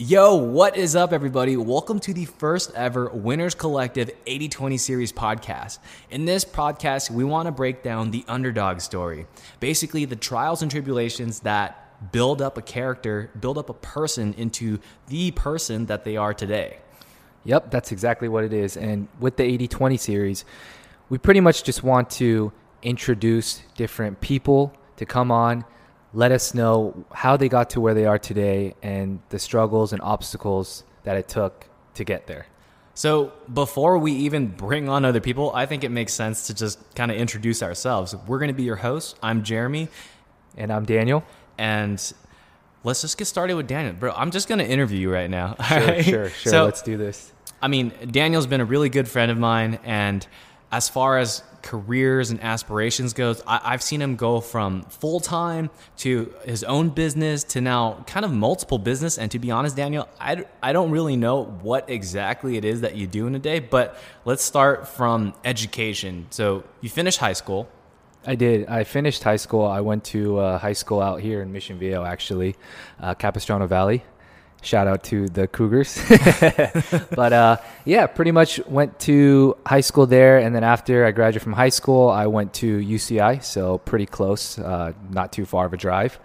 Yo, what is up, everybody? Welcome to the first ever Winners Collective 80 20 Series podcast. In this podcast, we want to break down the underdog story. Basically, the trials and tribulations that build up a character, build up a person into the person that they are today. Yep, that's exactly what it is. And with the 80 20 series, we pretty much just want to introduce different people to come on let us know how they got to where they are today and the struggles and obstacles that it took to get there. So, before we even bring on other people, I think it makes sense to just kind of introduce ourselves. We're going to be your hosts. I'm Jeremy. And I'm Daniel. And let's just get started with Daniel. Bro, I'm just going to interview you right now. Sure, right? sure, sure. So, let's do this. I mean, Daniel's been a really good friend of mine. And as far as careers and aspirations goes, I, have seen him go from full time to his own business to now kind of multiple business. And to be honest, Daniel, I, I don't really know what exactly it is that you do in a day, but let's start from education. So you finished high school. I did. I finished high school. I went to uh, high school out here in Mission Viejo, actually, uh, Capistrano Valley. Shout out to the Cougars. but uh, yeah, pretty much went to high school there. And then after I graduated from high school, I went to UCI, so pretty close, uh, not too far of a drive.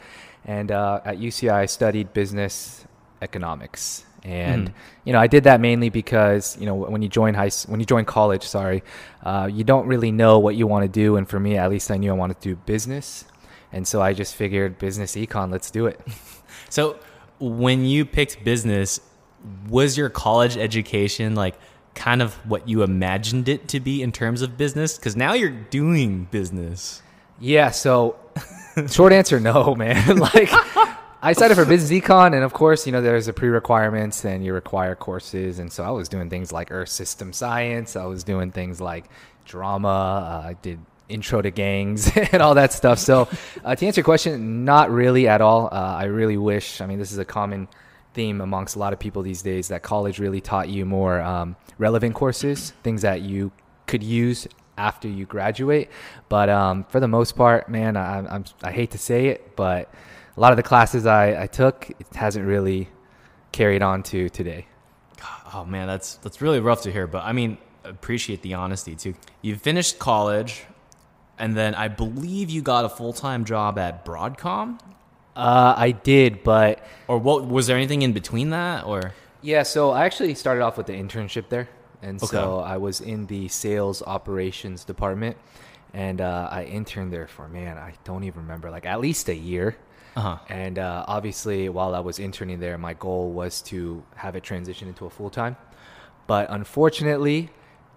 And uh, at UCI, I studied business economics. And mm. you know, I did that mainly because you know when you join high, when you join college, sorry, uh, you don't really know what you want to do. And for me, at least, I knew I wanted to do business. And so I just figured business econ, let's do it. so when you picked business, was your college education like kind of what you imagined it to be in terms of business? Because now you're doing business. Yeah. So, short answer, no, man. like, I signed up for business econ, and of course, you know, there's a pre-requirements, and you require courses, and so I was doing things like Earth System Science. I was doing things like drama. Uh, I did intro to gangs and all that stuff. So, uh, to answer your question, not really at all. Uh, I really wish, I mean, this is a common theme amongst a lot of people these days that college really taught you more um, relevant courses, things that you could use after you graduate. But um, for the most part, man, I, I'm, I hate to say it, but a lot of the classes I, I took, it hasn't really carried on to today. Oh man, that's that's really rough to hear. But I mean, appreciate the honesty too. You finished college and then I believe you got a full time job at Broadcom. Uh, I did, but or what was there anything in between that or? Yeah, so I actually started off with the internship there, and okay. so I was in the sales operations department, and uh, I interned there for man, I don't even remember, like at least a year. Uh-huh. And uh, obviously, while I was interning there, my goal was to have it transition into a full time. But unfortunately,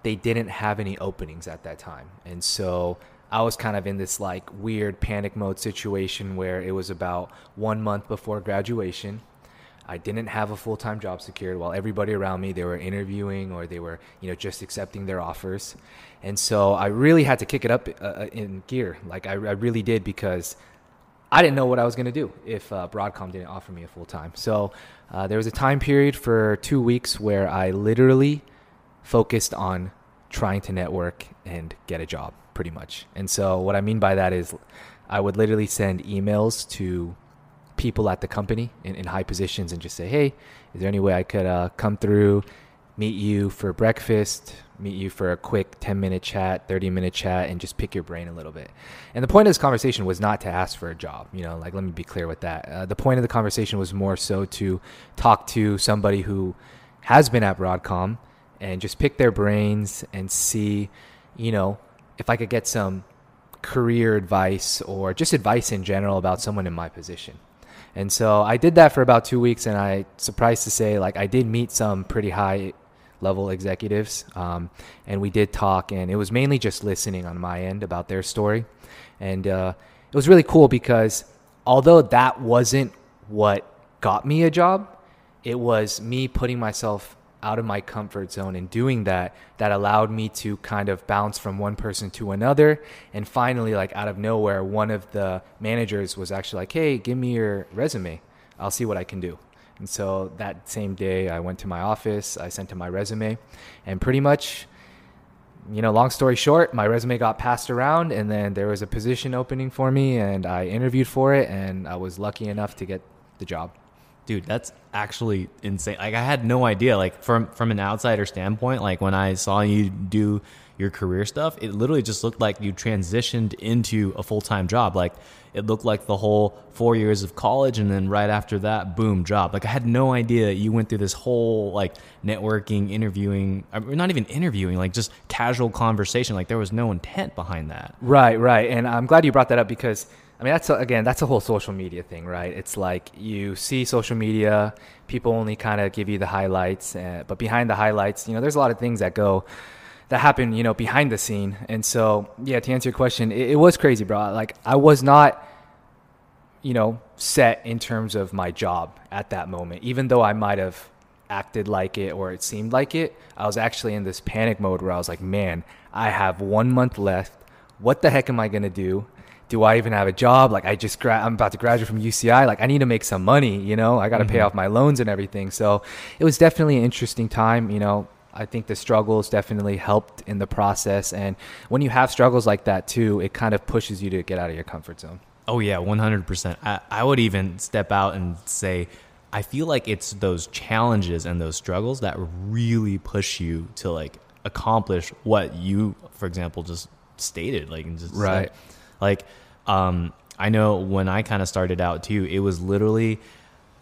they didn't have any openings at that time, and so I was kind of in this like weird panic mode situation where it was about one month before graduation. I didn't have a full time job secured while everybody around me they were interviewing or they were you know just accepting their offers, and so I really had to kick it up uh, uh in gear. Like I, I, really did because I didn't know what I was going to do if uh, Broadcom didn't offer me a full time. So uh, there was a time period for two weeks where I literally focused on trying to network and get a job pretty much. And so what I mean by that is I would literally send emails to people at the company in, in high positions and just say, hey, is there any way I could uh, come through, meet you for breakfast, meet you for a quick 10 minute chat, 30 minute chat, and just pick your brain a little bit. And the point of this conversation was not to ask for a job. You know, like, let me be clear with that. Uh, the point of the conversation was more so to talk to somebody who has been at Broadcom and just pick their brains and see, you know, if I could get some career advice or just advice in general about someone in my position. And so I did that for about two weeks, and I surprised to say, like, I did meet some pretty high level executives, um, and we did talk, and it was mainly just listening on my end about their story, and uh, it was really cool because although that wasn't what got me a job, it was me putting myself out of my comfort zone and doing that that allowed me to kind of bounce from one person to another. And finally like out of nowhere one of the managers was actually like hey give me your resume. I'll see what i can do. And so that same day i went to my office i sent him my resume and pretty much you know long story short my resume got passed around and then there was a position opening for me and i interviewed for it and i was lucky enough to get the job dude, that's actually insane. Like I had no idea. Like from from an outsider standpoint, like when I saw you do your career stuff, it literally just looked like you transitioned into a full time job. Like it looked like the whole four years of college, and then right after that, boom, job. Like I had no idea you went through this whole like networking, interviewing, not even interviewing, like just casual conversation. Like there was no intent behind that. Right, right. And I'm glad you brought that up because I mean, that's a, again, that's a whole social media thing, right? It's like you see social media, people only kind of give you the highlights, uh, but behind the highlights, you know, there's a lot of things that go that happen, you know, behind the scene. And so, yeah, to answer your question, it, it was crazy, bro. Like I was not, you know, set in terms of my job at that moment, even though I might have acted like it or it seemed like it. I was actually in this panic mode where I was like, man, I have one month left. What the heck am I gonna do? Do I even have a job? Like I just gra- I'm about to graduate from UCI. Like I need to make some money, you know. I got to mm-hmm. pay off my loans and everything. So it was definitely an interesting time, you know. I think the struggles definitely helped in the process and when you have struggles like that too, it kind of pushes you to get out of your comfort zone. Oh yeah, 100%. I, I would even step out and say I feel like it's those challenges and those struggles that really push you to like accomplish what you for example just stated like just right. Like, um, I know when I kind of started out too, it was literally,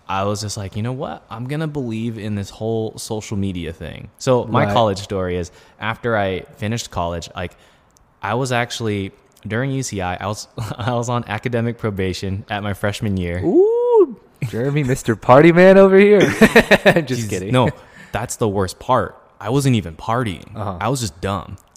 I was just like, you know what? I'm going to believe in this whole social media thing. So, my right. college story is after I finished college, like, I was actually during UCI, I was I was on academic probation at my freshman year. Ooh, Jeremy, Mr. Party Man over here. just kidding. No, that's the worst part. I wasn't even partying. Uh-huh. I was just dumb.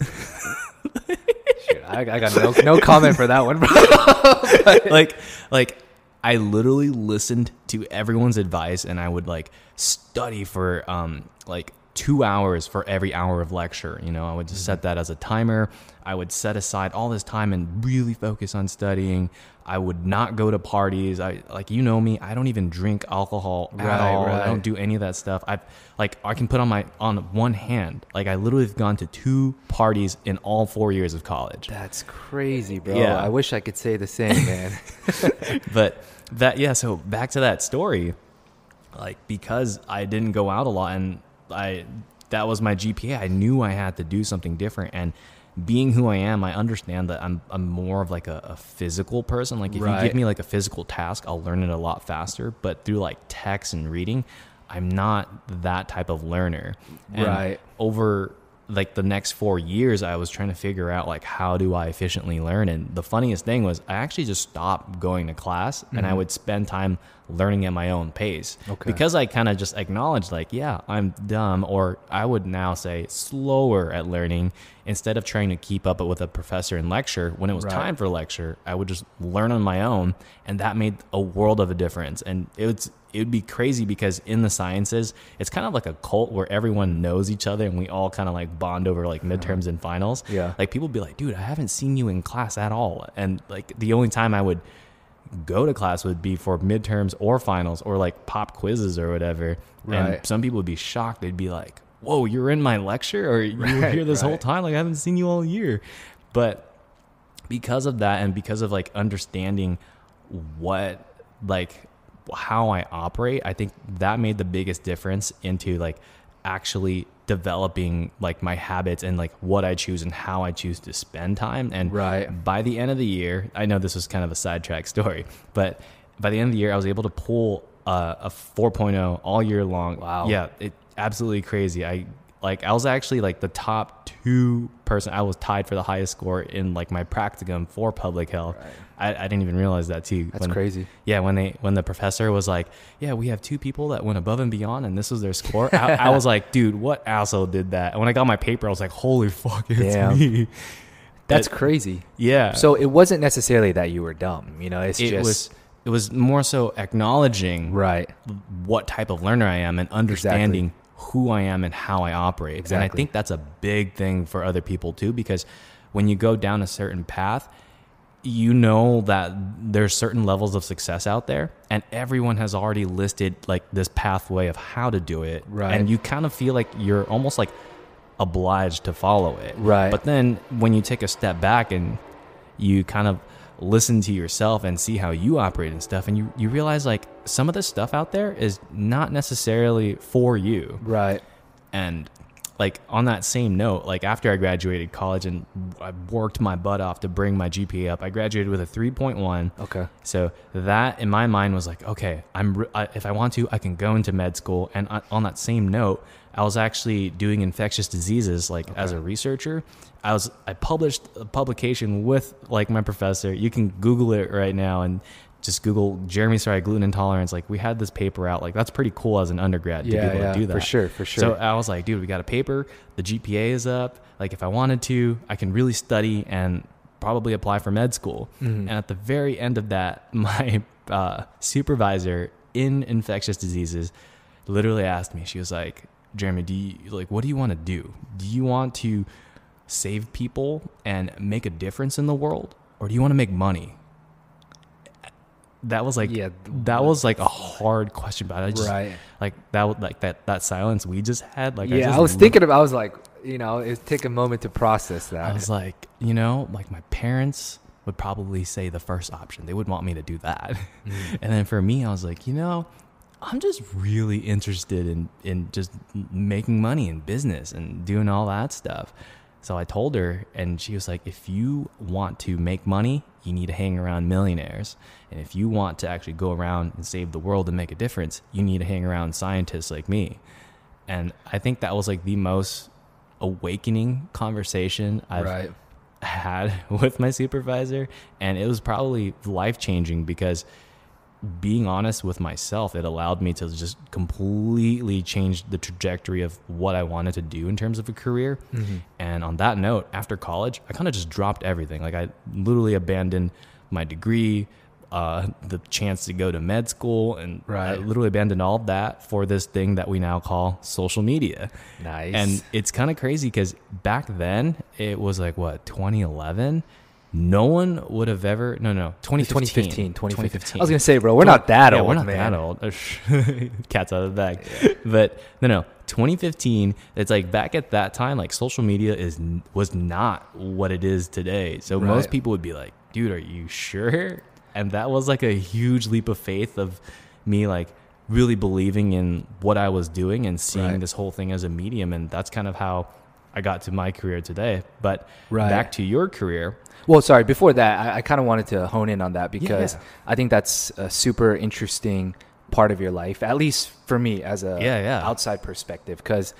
I, I got no, no comment for that one, bro. like, like I literally listened to everyone's advice, and I would like study for um like two hours for every hour of lecture. You know, I would just set that as a timer. I would set aside all this time and really focus on studying. I would not go to parties. I like you know me. I don't even drink alcohol at right, all. Right. I don't do any of that stuff. I like I can put on my on one hand. Like I literally have gone to two parties in all four years of college. That's crazy, bro. Yeah. I wish I could say the same, man. but that yeah. So back to that story. Like because I didn't go out a lot and I that was my GPA. I knew I had to do something different and being who I am, I understand that I'm I'm more of like a, a physical person. Like if right. you give me like a physical task, I'll learn it a lot faster. But through like text and reading, I'm not that type of learner. And right. Over like the next four years, I was trying to figure out like how do I efficiently learn. And the funniest thing was I actually just stopped going to class mm-hmm. and I mm-hmm. would spend time learning at my own pace okay. because I kind of just acknowledged like, yeah, I'm dumb, or I would now say slower at learning instead of trying to keep up with a professor in lecture. When it was right. time for lecture, I would just learn on my own, and that made a world of a difference. And it's it would be crazy because in the sciences, it's kind of like a cult where everyone knows each other and we all kind of like bond over like uh-huh. midterms and finals. Yeah. Like people be like, dude, I haven't seen you in class at all. And like the only time I would go to class would be for midterms or finals or like pop quizzes or whatever. Right. And some people would be shocked. They'd be like, whoa, you're in my lecture or you right, were here this right. whole time? Like I haven't seen you all year. But because of that and because of like understanding what like how I operate, I think that made the biggest difference into like actually developing like my habits and like what I choose and how I choose to spend time. And right. by the end of the year, I know this was kind of a sidetrack story, but by the end of the year, I was able to pull uh, a 4.0 all year long. Wow. Yeah, it absolutely crazy. I like I was actually like the top two person. I was tied for the highest score in like my practicum for public health. Right. I, I, didn't even realize that too. That's when, crazy. Yeah, when they when the professor was like, "Yeah, we have two people that went above and beyond, and this was their score." I, I, was like, "Dude, what asshole did that?" And when I got my paper, I was like, "Holy fuck, it's Damn. me!" That's crazy. Yeah. So it wasn't necessarily that you were dumb. You know, it's it just was it was more so acknowledging right what type of learner I am and understanding exactly who I am and how I operate. Exactly. And I think that's a big thing for other people too, because when you go down a certain path, you know that there's certain levels of success out there and everyone has already listed like this pathway of how to do it right and you kind of feel like you're almost like obliged to follow it right but then when you take a step back and you kind of listen to yourself and see how you operate and stuff. And you, you realize like some of the stuff out there is not necessarily for you. Right. And like on that same note, like after I graduated college and I worked my butt off to bring my GPA up, I graduated with a 3.1. Okay. So that in my mind was like, okay, I'm I, if I want to, I can go into med school. And uh, on that same note, I was actually doing infectious diseases like okay. as a researcher. I was I published a publication with like my professor. You can Google it right now and just Google Jeremy Sorry gluten intolerance. Like we had this paper out. Like that's pretty cool as an undergrad to yeah, be able yeah, to do that. For sure, for sure. So I was like, dude, we got a paper. The GPA is up. Like if I wanted to, I can really study and probably apply for med school. Mm-hmm. And at the very end of that, my uh, supervisor in infectious diseases literally asked me. She was like, Jeremy, do you like what do you want to do? Do you want to save people and make a difference in the world, or do you want to make money? that was like yeah, that was like a hard question but I just right. like that like that that silence we just had like yeah I, I was thinking of I was like you know it take a moment to process that I was like you know like my parents would probably say the first option they would want me to do that mm. and then for me I was like you know I'm just really interested in in just making money in business and doing all that stuff so I told her, and she was like, if you want to make money, you need to hang around millionaires. And if you want to actually go around and save the world and make a difference, you need to hang around scientists like me. And I think that was like the most awakening conversation I've right. had with my supervisor. And it was probably life changing because being honest with myself, it allowed me to just completely change the trajectory of what I wanted to do in terms of a career. Mm-hmm. And on that note, after college, I kind of just dropped everything. Like I literally abandoned my degree, uh, the chance to go to med school, and right. I literally abandoned all of that for this thing that we now call social media. Nice. And it's kind of crazy because back then it was like what 2011 no one would have ever no no 2015 2015 2015 I was gonna say bro we're not that yeah, old we're not man. that old cat's out of the bag yeah. but no no 2015 it's like back at that time like social media is was not what it is today so right. most people would be like dude are you sure and that was like a huge leap of faith of me like really believing in what I was doing and seeing right. this whole thing as a medium and that's kind of how I got to my career today but right. back to your career well, sorry. Before that, I, I kind of wanted to hone in on that because yeah. I think that's a super interesting part of your life, at least for me as a yeah, yeah. outside perspective. Because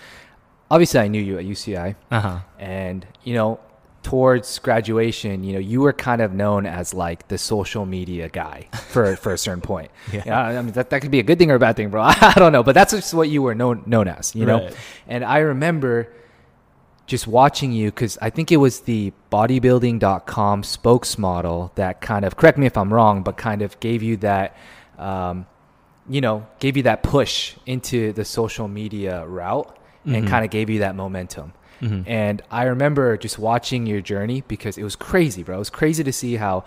obviously, I knew you at UCI, uh-huh. and you know, towards graduation, you know, you were kind of known as like the social media guy for for a certain point. yeah. You know, I mean, that that could be a good thing or a bad thing, bro. I don't know, but that's just what you were known known as, you know. Right. And I remember just watching you because I think it was the bodybuilding.com spokesmodel that kind of correct me if I'm wrong, but kind of gave you that, um, you know, gave you that push into the social media route mm-hmm. and kind of gave you that momentum. Mm-hmm. And I remember just watching your journey because it was crazy, bro. It was crazy to see how,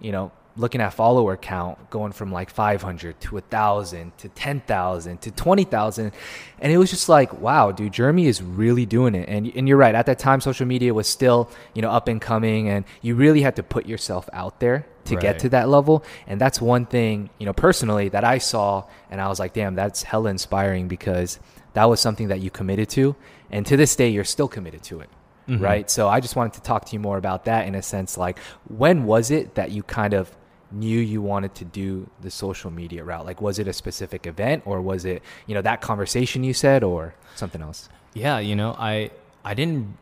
you know, looking at follower count going from like 500 to 1000 to 10,000 to 20,000 and it was just like wow dude Jeremy is really doing it and and you're right at that time social media was still you know up and coming and you really had to put yourself out there to right. get to that level and that's one thing you know personally that I saw and I was like damn that's hella inspiring because that was something that you committed to and to this day you're still committed to it Mm-hmm. right? So I just wanted to talk to you more about that in a sense like when was it that you kind of knew you wanted to do the social media route? Like, was it a specific event or was it, you know, that conversation you said or something else? Yeah, you know, I I didn't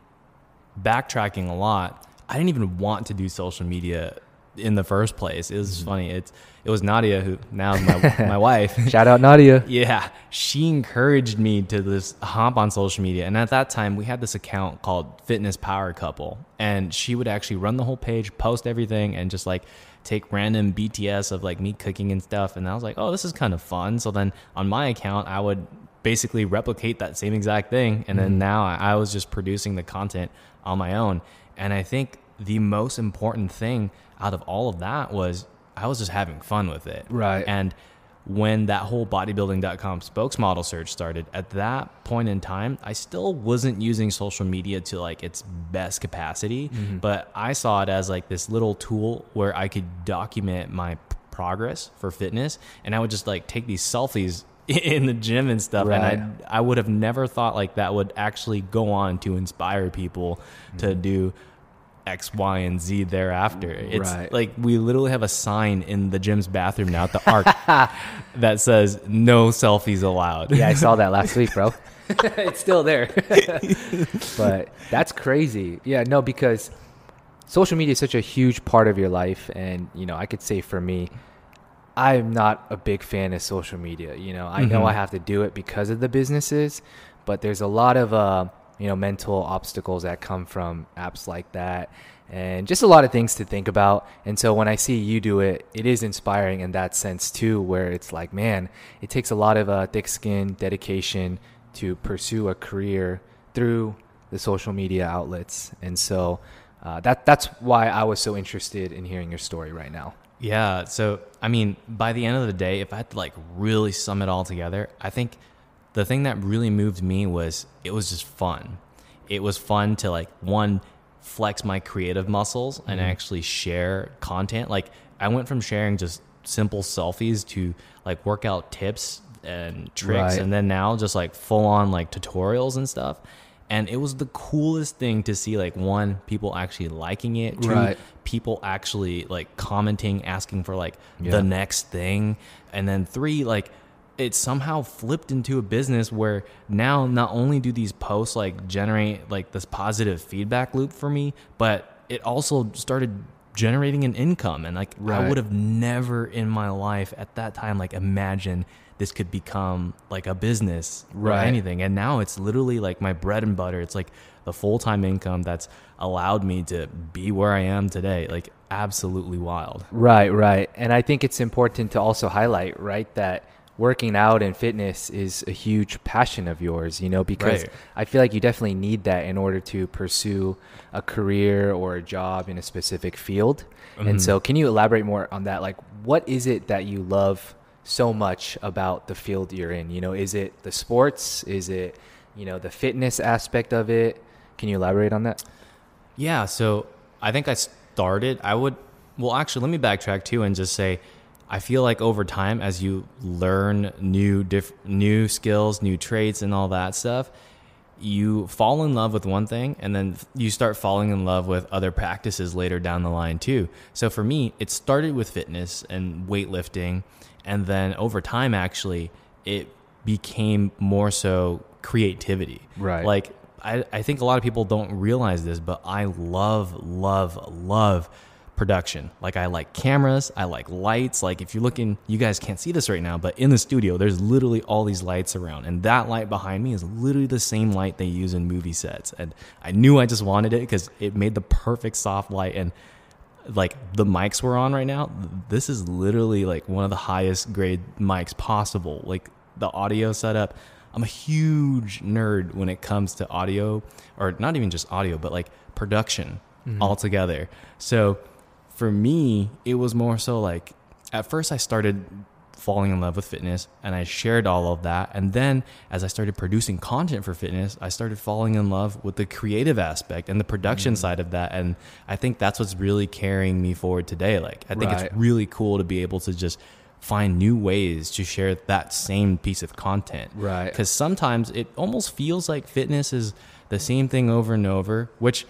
backtracking a lot. I didn't even want to do social media in the first place. It was mm-hmm. funny. It's it was Nadia who now is my my wife. Shout out Nadia. Yeah, she encouraged me to this hop on social media, and at that time we had this account called Fitness Power Couple, and she would actually run the whole page, post everything, and just like take random BTS of like me cooking and stuff. And I was like, oh, this is kind of fun. So then on my account, I would basically replicate that same exact thing. And then mm-hmm. now I was just producing the content on my own. And I think the most important thing out of all of that was I was just having fun with it. Right. And when that whole bodybuilding.com spokesmodel search started, at that point in time, I still wasn't using social media to like its best capacity, mm-hmm. but I saw it as like this little tool where I could document my progress for fitness and I would just like take these selfies in the gym and stuff right. and I I would have never thought like that would actually go on to inspire people mm-hmm. to do X, Y, and Z thereafter. It's right. like we literally have a sign in the gym's bathroom now at the arc that says no selfies allowed. Yeah, I saw that last week, bro. it's still there. but that's crazy. Yeah, no, because social media is such a huge part of your life. And, you know, I could say for me, I'm not a big fan of social media. You know, I mm-hmm. know I have to do it because of the businesses, but there's a lot of, uh, you know mental obstacles that come from apps like that and just a lot of things to think about. And so when i see you do it it is inspiring in that sense too where it's like man it takes a lot of uh, thick skin dedication to pursue a career through the social media outlets. And so uh, that that's why i was so interested in hearing your story right now. Yeah so i mean by the end of the day if i had to like really sum it all together i think the thing that really moved me was it was just fun. It was fun to like one flex my creative muscles and mm-hmm. actually share content. Like I went from sharing just simple selfies to like workout tips and tricks right. and then now just like full on like tutorials and stuff. And it was the coolest thing to see like one people actually liking it, two right. people actually like commenting asking for like yeah. the next thing, and then three like it somehow flipped into a business where now not only do these posts like generate like this positive feedback loop for me, but it also started generating an income and like right. I would have never in my life at that time like imagined this could become like a business right. or anything. And now it's literally like my bread and butter. It's like the full time income that's allowed me to be where I am today. Like absolutely wild. Right, right. And I think it's important to also highlight, right, that working out and fitness is a huge passion of yours, you know, because right. I feel like you definitely need that in order to pursue a career or a job in a specific field. Mm-hmm. And so, can you elaborate more on that? Like, what is it that you love so much about the field you're in? You know, is it the sports? Is it, you know, the fitness aspect of it? Can you elaborate on that? Yeah. So, I think I started, I would, well, actually, let me backtrack too and just say, I feel like over time, as you learn new diff- new skills, new traits, and all that stuff, you fall in love with one thing, and then you start falling in love with other practices later down the line too. So for me, it started with fitness and weightlifting, and then over time, actually, it became more so creativity. Right. Like I, I think a lot of people don't realize this, but I love, love, love production. Like I like cameras, I like lights. Like if you're looking, you guys can't see this right now, but in the studio, there's literally all these lights around, and that light behind me is literally the same light they use in movie sets. And I knew I just wanted it because it made the perfect soft light and. Like the mics we're on right now, this is literally like one of the highest grade mics possible. Like the audio setup, I'm a huge nerd when it comes to audio, or not even just audio, but like production mm-hmm. altogether. So for me, it was more so like at first I started falling in love with fitness and I shared all of that. And then as I started producing content for fitness, I started falling in love with the creative aspect and the production mm-hmm. side of that. And I think that's what's really carrying me forward today. Like, I think right. it's really cool to be able to just find new ways to share that same piece of content. Right. Because sometimes it almost feels like fitness is the same thing over and over, which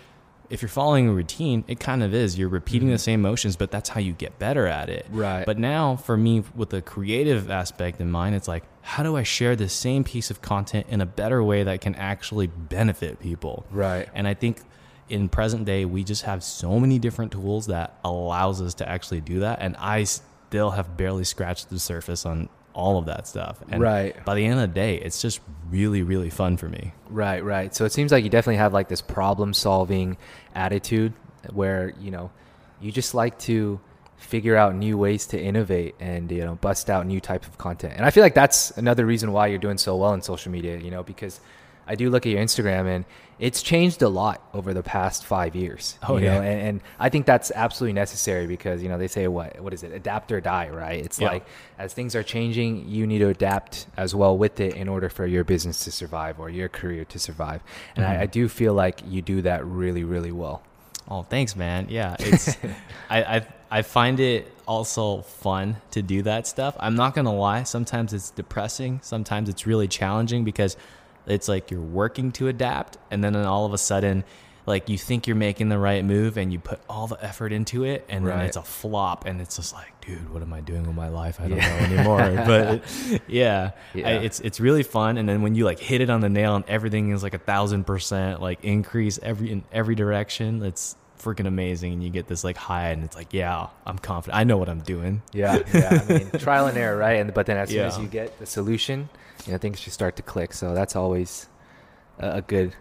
if you're following a routine, it kind of is. You're repeating mm-hmm. the same motions, but that's how you get better at it. Right. But now, for me, with the creative aspect in mind, it's like, how do I share the same piece of content in a better way that can actually benefit people? Right. And I think in present day, we just have so many different tools that allows us to actually do that. And I still have barely scratched the surface on all of that stuff. And right. by the end of the day, it's just really, really fun for me. Right, right. So it seems like you definitely have like this problem solving attitude where, you know, you just like to figure out new ways to innovate and, you know, bust out new type of content. And I feel like that's another reason why you're doing so well in social media, you know, because I do look at your Instagram and it's changed a lot over the past five years. Oh, you yeah. know? and, and I think that's absolutely necessary because you know they say what what is it adapt or die, right? It's Yeah. like as things are changing, you need to adapt as well with it in order for your business to survive or your career to survive. And Mhm. I, I do feel like you do that really, really well. Oh, thanks, man. Yeah, it's I, I I find it also fun to do that stuff. I'm not gonna lie. Sometimes it's depressing. Sometimes it's really challenging because it's like you're working to adapt, and then all of a sudden, like you think you're making the right move, and you put all the effort into it, and then it's a flop, and it's just like, dude, what am I doing with my life? I don't Yeah. know anymore. but yeah, Yeah. I, it's it's really fun. And then when you like hit it on the nail, and everything is like a thousand percent like increase every in every direction, it's freaking amazing. And you get this like high, and it's like, yeah, I'm confident. I know what I'm doing. Yeah, yeah. I mean, trial and error, right? And but then as soon as you get the solution, you know, things should start to click. So that's always a good,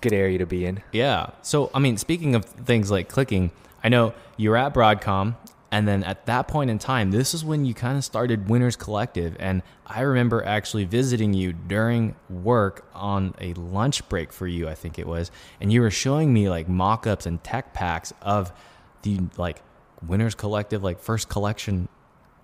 good area to be in. Yeah. So, I mean, speaking of things like clicking, I know you're at Broadcom, and then at that point in time, this is when you kind of started Winners Collective. And I remember actually visiting you during work on a lunch break for you, I think it was. And you were showing me like mock ups and tech packs of the like Winners Collective, like first collection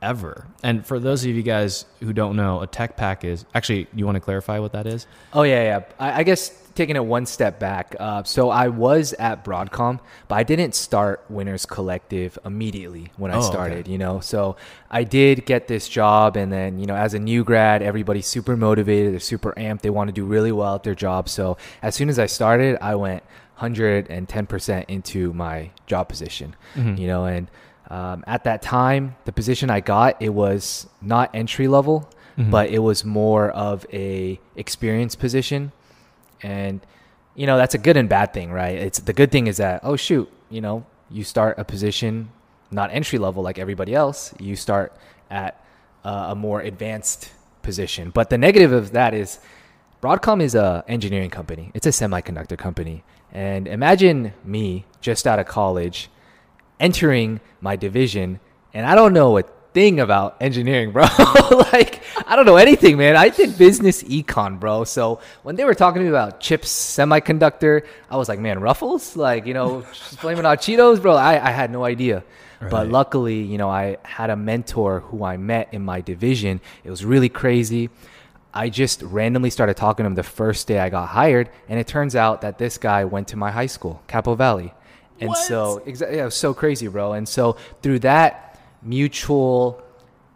ever. And for those of you guys who don't know, a tech pack is actually, you want to clarify what that is? Oh yeah, yeah. I, I guess taking it one step back. Uh, so I was at Broadcom, but I didn't start Winners Collective immediately when I Oh, okay. started. You know, so I did get this job, and then you know, as a new grad, everybody's super motivated. They're super amped. They want to do really well at their job. So as soon as I started, I went 110% into my job position. Mhm. You know, and um, at that time, the position I got it was not entry level, Mhm. but it was more of a experience position and you know that's a good and bad thing right? It's the good thing is that oh shoot you know you start a position not entry level like everybody else. You start at uh, a more advanced position. But the negative of that is broadcom is a engineering company. It's a semiconductor company. And imagine me just out of college entering my division and I don't know a thing about engineering, bro. like I don't know anything, man. I did business econ, bro. So when they were talking to me about chips, semiconductor, I was like, man, Ruffles, like you know, blaming on Cheetos, bro. I, I had no idea. But luckily, you know, I had a mentor who I met in my division. It was really crazy. I just randomly started talking to him the first day I got hired, and it turns out that this guy went to my high school, Capo Valley. And What? so, exactly, yeah, it was so crazy, bro. And so, through that mutual,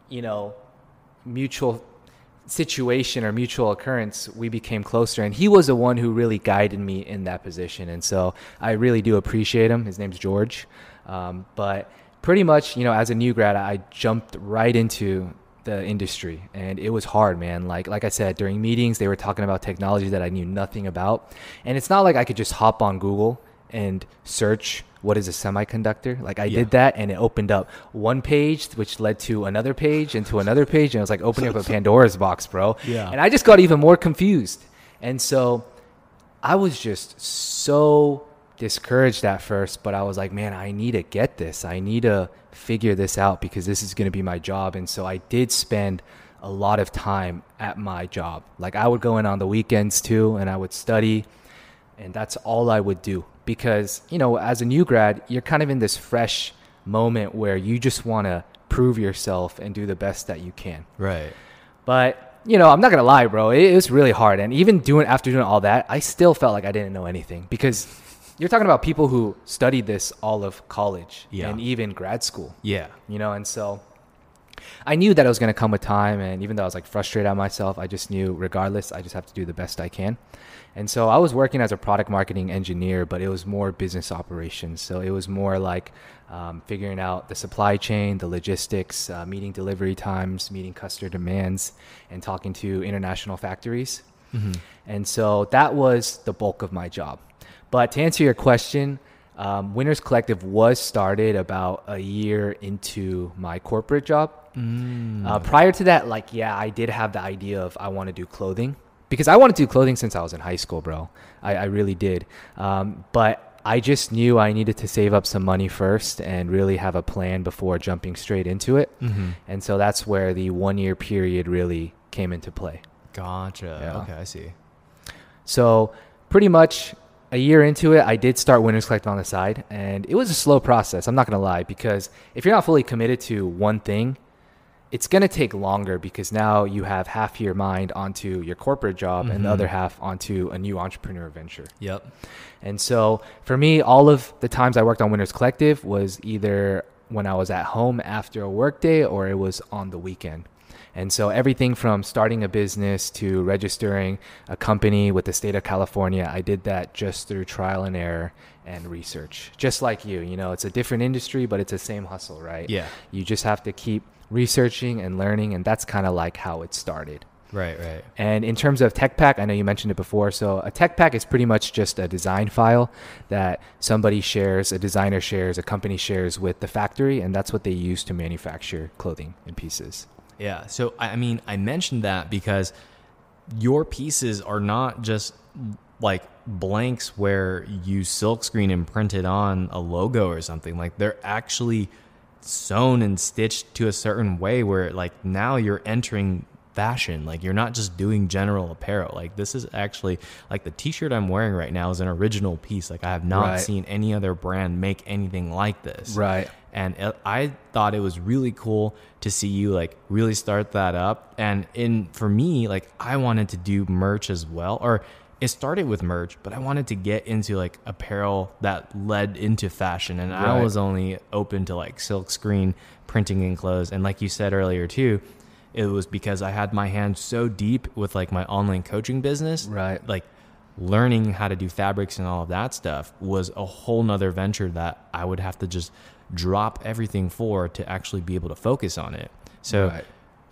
you know, mutual situation or mutual occurrence, we became closer. And he was the one who really guided me in that position. And so, I really do appreciate him. His name's George. Um, but pretty much, you know, as a new grad, I jumped right into the industry and it was hard man like like i said during meetings they were talking about technology that i knew nothing about and it's not like i could just hop on google and search what is a semiconductor like i Yeah. did that and it opened up one page which led to another page and to another page and it was like opening up a pandora's box bro Yeah. and i just got even more confused and so I was just so discouraged at first, but I was like, man, I need to get this. I need to figure this out because this is going to be my job. And so I did spend a lot of time at my job. Like I would go in on the weekends too and I would study and that's all I would do because, you know, as a new grad, you're kind of in this fresh moment where you just want to prove yourself and do the best that you can. Right. But you know, I'm not gonna lie, bro. It, it was really hard, and even doing after doing all that, I still felt like I didn't know anything because you're talking about people who studied this all of college Yeah. and even grad school. Yeah. You know, and so I knew that it was gonna come with time, and even though I was like frustrated at myself, I just knew regardless, I just have to do the best I can. And so I was working as a product marketing engineer, but it was more business operations. So it was more like um, figuring out the supply chain, the logistics, uh, meeting delivery times, meeting customer demands, and talking to international factories. And so that was the bulk of my job. But to answer your question, um, Winners Collective was started about a year into my corporate job. Uh, prior to that, like, yeah, I did have the idea of I want to do clothing because I wanted to do clothing since I was in high school, bro. I, I really did. Um, but I just knew I needed to save up some money first and really have a plan before jumping straight into it. Mm-hmm. And so that's where the one year period really came into play. Gotcha. Yeah. Okay, I see. So pretty much a year into it, I did start Winners Collect on the side, and it was a slow process. I'm not gonna lie because if you're not fully committed to one thing, it's gonna take longer because now you have half your mind onto your corporate job mm-hmm. and the mm-hmm. other half onto a new entrepreneur venture. Yep. And so for me, all of the times I worked on Winners Collective was either when I was at home after a workday or it was on the weekend. And so everything from starting a business to registering a company with the state of California, I did that just through trial and error and research. Just like you, you know, it's a different industry, but it's the same hustle, right? Yeah. You just have to keep researching and learning, and that's kind of like how it started. Right, right. And in terms of tech pack, I know you mentioned it before. So a tech pack is pretty much just a design file that somebody shares, a designer shares, a company shares with the factory, and that's what they use to manufacture clothing in pieces. Yeah. So I mean, I mentioned that because your pieces are not just like blanks where you silkscreen and print it on a logo or something. Like they're actually sewn and stitched to a certain way where like now you're entering fashion. Like you're not just doing general apparel. Like this is actually like the t-shirt I'm wearing right now is an original piece. Like I have not right. seen any other brand make anything like this. Right. And it, I thought it was really cool to see you like really start that up. And in for me, like I wanted to do merch as well or it started with merch, but I wanted to get into like apparel that led into fashion. And right. I was only open to like silk screen printing and clothes. And like you said earlier too, it was because I had my hands so deep with like my online coaching business. Right. Like learning how to do fabrics and all of that stuff was a whole nother venture that I would have to just drop everything for to actually be able to focus on it. So right.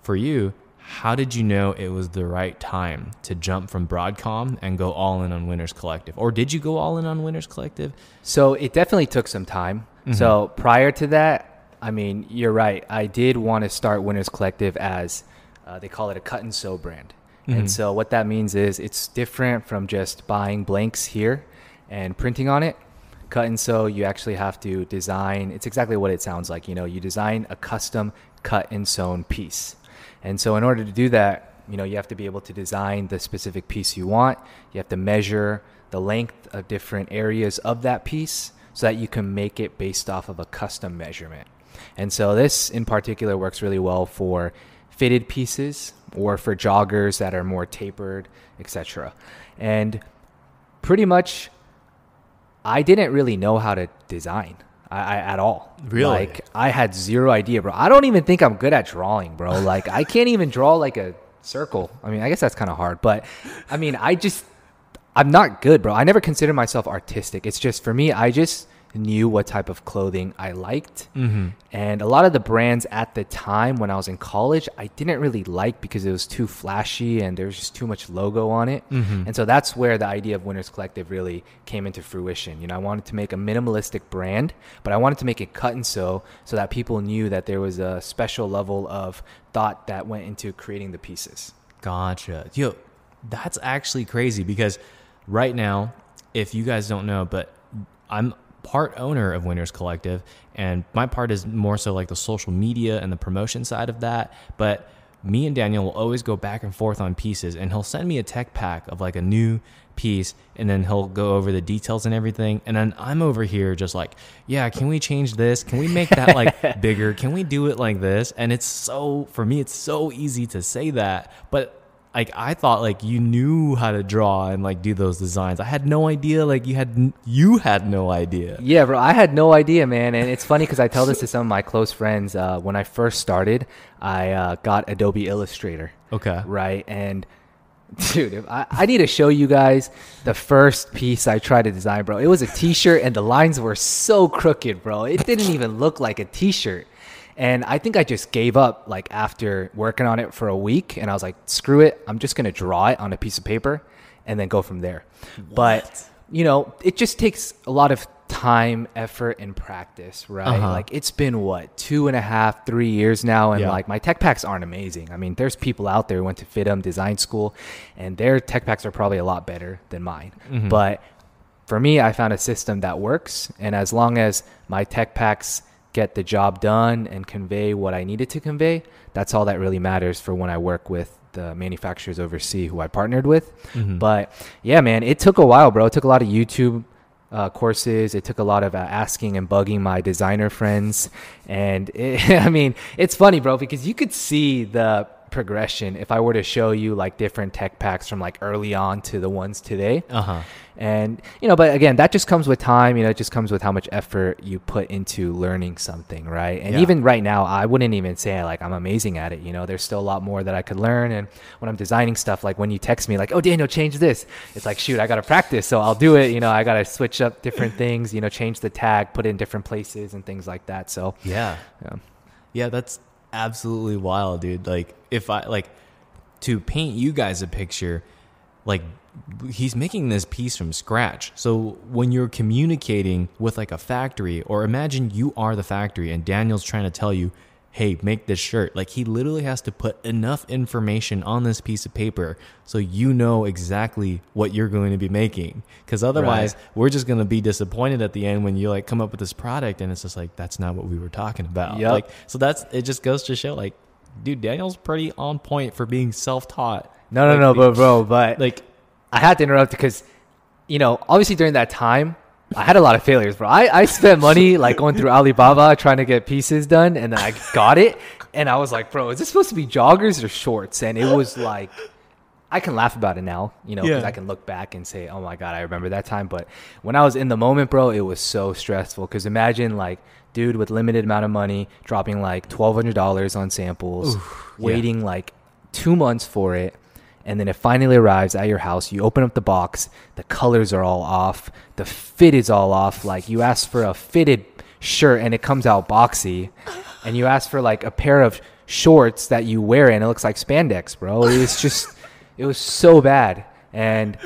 for you, how did you know it was the right time to jump from Broadcom and go all in on Winners Collective? Or did you go all in on Winners Collective? So it definitely took some time. Mm-hmm. So prior to that, I mean, you're right. I did want to start Winners Collective as uh, they call it a cut and sew brand. Mm-hmm. And so what that means is it's different from just buying blanks here and printing on it. Cut and sew, you actually have to design. It's exactly what it sounds like. You know, you design a custom cut and sewn piece. And so in order to do that, you know, you have to be able to design the specific piece you want. You have to measure the length of different areas of that piece so that you can make it based off of a custom measurement. And so this in particular works really well for fitted pieces or for joggers that are more tapered, etc. And pretty much I didn't really know how to design. I, I, at all. Really? Like I had zero idea, bro. I don't even think I'm good at drawing, bro. Like I can't even draw like a circle. I mean, I guess that's kind of hard, but I mean, I just I'm not good, bro. I never consider myself artistic. It's just for me, I just knew what type of clothing I liked. Mm-hmm. And a lot of the brands at the time when I was in college, I didn't really like because it was too flashy and there was just too much logo on it. Mm-hmm. And so that's where the idea of Winners Collective really came into fruition. You know, I wanted to make a minimalistic brand, but I wanted to make it cut and sew so that people knew that there was a special level of thought that went into creating the pieces. Gotcha. Yo, that's actually crazy because right now, if you guys don't know, but I'm part owner of Winners Collective, and my part is more so like the social media and the promotion side of that. But me and Daniel will always go back and forth on pieces, and he'll send me a tech pack of like a new piece, and then he'll go over the details and everything. And then I'm over here just like, yeah, can we change this? Can we make that like bigger? Can we do it like this? And it's so, for me, it's so easy to say that, but like I thought like you knew how to draw and like do those designs. I had no idea like you had you had no idea. Yeah, bro, I had no idea, man. And it's funny because I tell this to some of my close friends. Uh, when I first started, I uh, got Adobe Illustrator. Okay. Right, and dude, I, I need to show you guys the first piece I tried to design, bro. It was a T-shirt, and the lines were so crooked, bro. It didn't even look like a T-shirt. And I think I just gave up like after working on it for a week and I was like, screw it. I'm just going to draw it on a piece of paper and then go from there. What? But, you know, it just takes a lot of time, effort, and practice, right? Uh-huh. Like it's been what, two and a half, three years now. And yeah. like my tech packs aren't amazing. I mean, there's people out there who went to FIDM design school and their tech packs are probably a lot better than mine. Mm-hmm. But for me, I found a system that works. And as long as my tech packs get the job done and convey what I needed to convey, that's all that really matters for when I work with the manufacturers overseas who I partnered with. Mm-hmm. But yeah, man, it took a while, bro. It took a lot of YouTube uh, courses. It took a lot of uh, asking and bugging my designer friends. And it, I mean, it's funny, bro, because you could see the progression if I were to show you like different tech packs from like early on to the ones today. Uh-huh. And you know, but again, that just comes with time. You know, it just comes with how much effort you put into learning something, right? And yeah. even right now, I wouldn't even say like I'm amazing at it. You know, there's still a lot more that I could learn. And when I'm designing stuff, like when you text me like, "Oh, Daniel, change this," it's like, shoot, I gotta practice, so I'll do it. You know, I gotta switch up different things. You know, change the tag, put it in different places, and things like that. So yeah, yeah, yeah that's absolutely wild, dude. Like if I like to paint you guys a picture, like he's making this piece from scratch. So when you're communicating with like a factory, or imagine you are the factory and Daniel's trying to tell you, hey, make this shirt. Like he literally has to put enough information on this piece of paper so you know exactly what you're going to be making. Because otherwise, right. we're just going to be disappointed at the end when you like come up with this product and it's just like that's not what we were talking about. Yep. Like so that's it. Just goes to show like, dude, Daniel's pretty on point for being self-taught. No, like, no, no, but bro, but like I had to interrupt because you know obviously during that time I had a lot of failures, bro. I, I spent money like going through Alibaba trying to get pieces done, and then I got it, and I was like, bro, is this supposed to be joggers or shorts? And it was like, I can laugh about it now, you know, because yeah. I can look back and say, oh my god, I remember that time. But when I was in the moment, bro, it was so stressful. Because imagine like, dude with limited amount of money dropping like twelve hundred dollars on samples, Oof, waiting yeah. like two months for it and then it finally arrives at your house. You open up the box, the colors are all off, the fit is all off. Like you ask for a fitted shirt and it comes out boxy, and you ask for like a pair of shorts that you wear and it looks like spandex, bro. It was just, it was so bad. And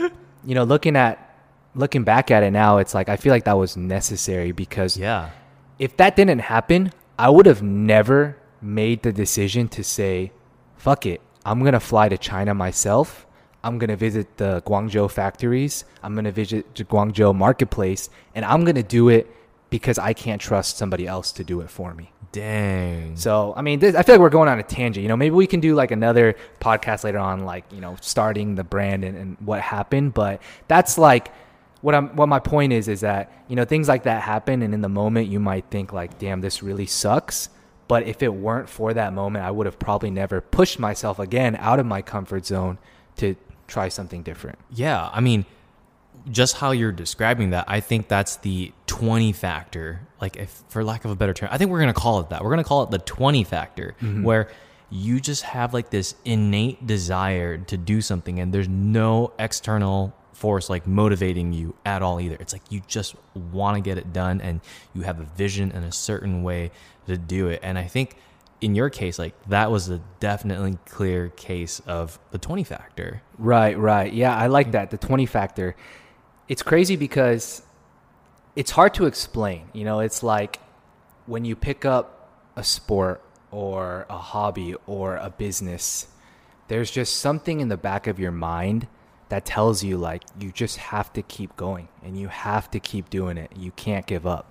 you know, looking at looking back at it now, it's like I feel like that was necessary because yeah, if that didn't happen, I would have never made the decision to say, fuck it. I'm gonna fly to China myself. I'm gonna visit the Guangzhou factories. I'm gonna visit the Guangzhou marketplace, and I'm gonna do it because I can't trust somebody else to do it for me. Dang. So I mean, this, I feel like we're going on a tangent. You know, maybe we can do like another podcast later on, like you know, starting the brand and, and what happened. But that's like what I'm. What my point is is that you know things like that happen, and in the moment you might think like, damn, this really sucks. But if it weren't for that moment, I would have probably never pushed myself again out of my comfort zone to try something different. Yeah. I mean, just how you're describing that, I think that's the 20 factor. Like, if, for lack of a better term, I think we're going to call it that. We're going to call it the 20 factor, mm-hmm. where you just have like this innate desire to do something and there's no external force like motivating you at all either. It's like you just want to get it done and you have a vision and a certain way to do it. And I think in your case, like that was a definitely clear case of the 20 factor. Right, right. Yeah, I like that. The 20 factor. It's crazy because it's hard to explain. You know, it's like when you pick up a sport or a hobby or a business, there's just something in the back of your mind that tells you like you just have to keep going and you have to keep doing it. You can't give up.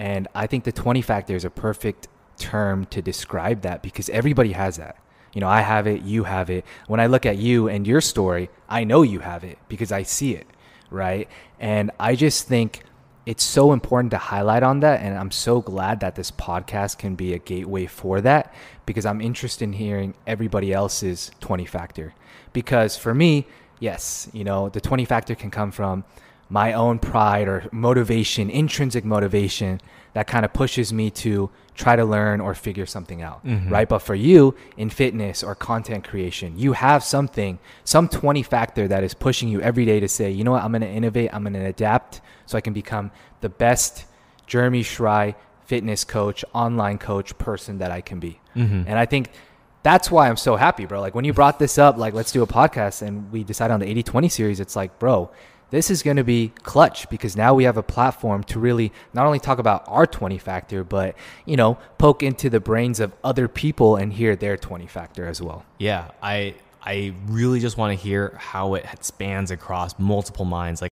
And I think the 20 factor is a perfect term to describe that because everybody has that. You know, I have it, you have it. When I look at you and your story, I know you have it because I see it, right? And I just think it's so important to highlight on that. And I'm so glad that this podcast can be a gateway for that because I'm interested in hearing everybody else's 20 factor. Because for me, yes, you know, the 20 factor can come from my own pride or motivation, intrinsic motivation that kind of pushes me to try to learn or figure something out, mm-hmm. right? But for you in fitness or content creation, you have something, some 20 factor that is pushing you every day to say, you know what, I'm going to innovate, I'm going to adapt so I can become the best Jeremy Schrei fitness coach, online coach person that I can be. Mm-hmm. And I think that's why I'm so happy, bro. Like when you brought this up, like let's do a podcast and we decided on the 80 20 series, it's like, bro, this is going to be clutch because now we have a platform to really not only talk about our 20 factor, but, you know, poke into the brains of other people and hear their 20 factor as well. Yeah. I, I really just want to hear how it spans across multiple minds. Like,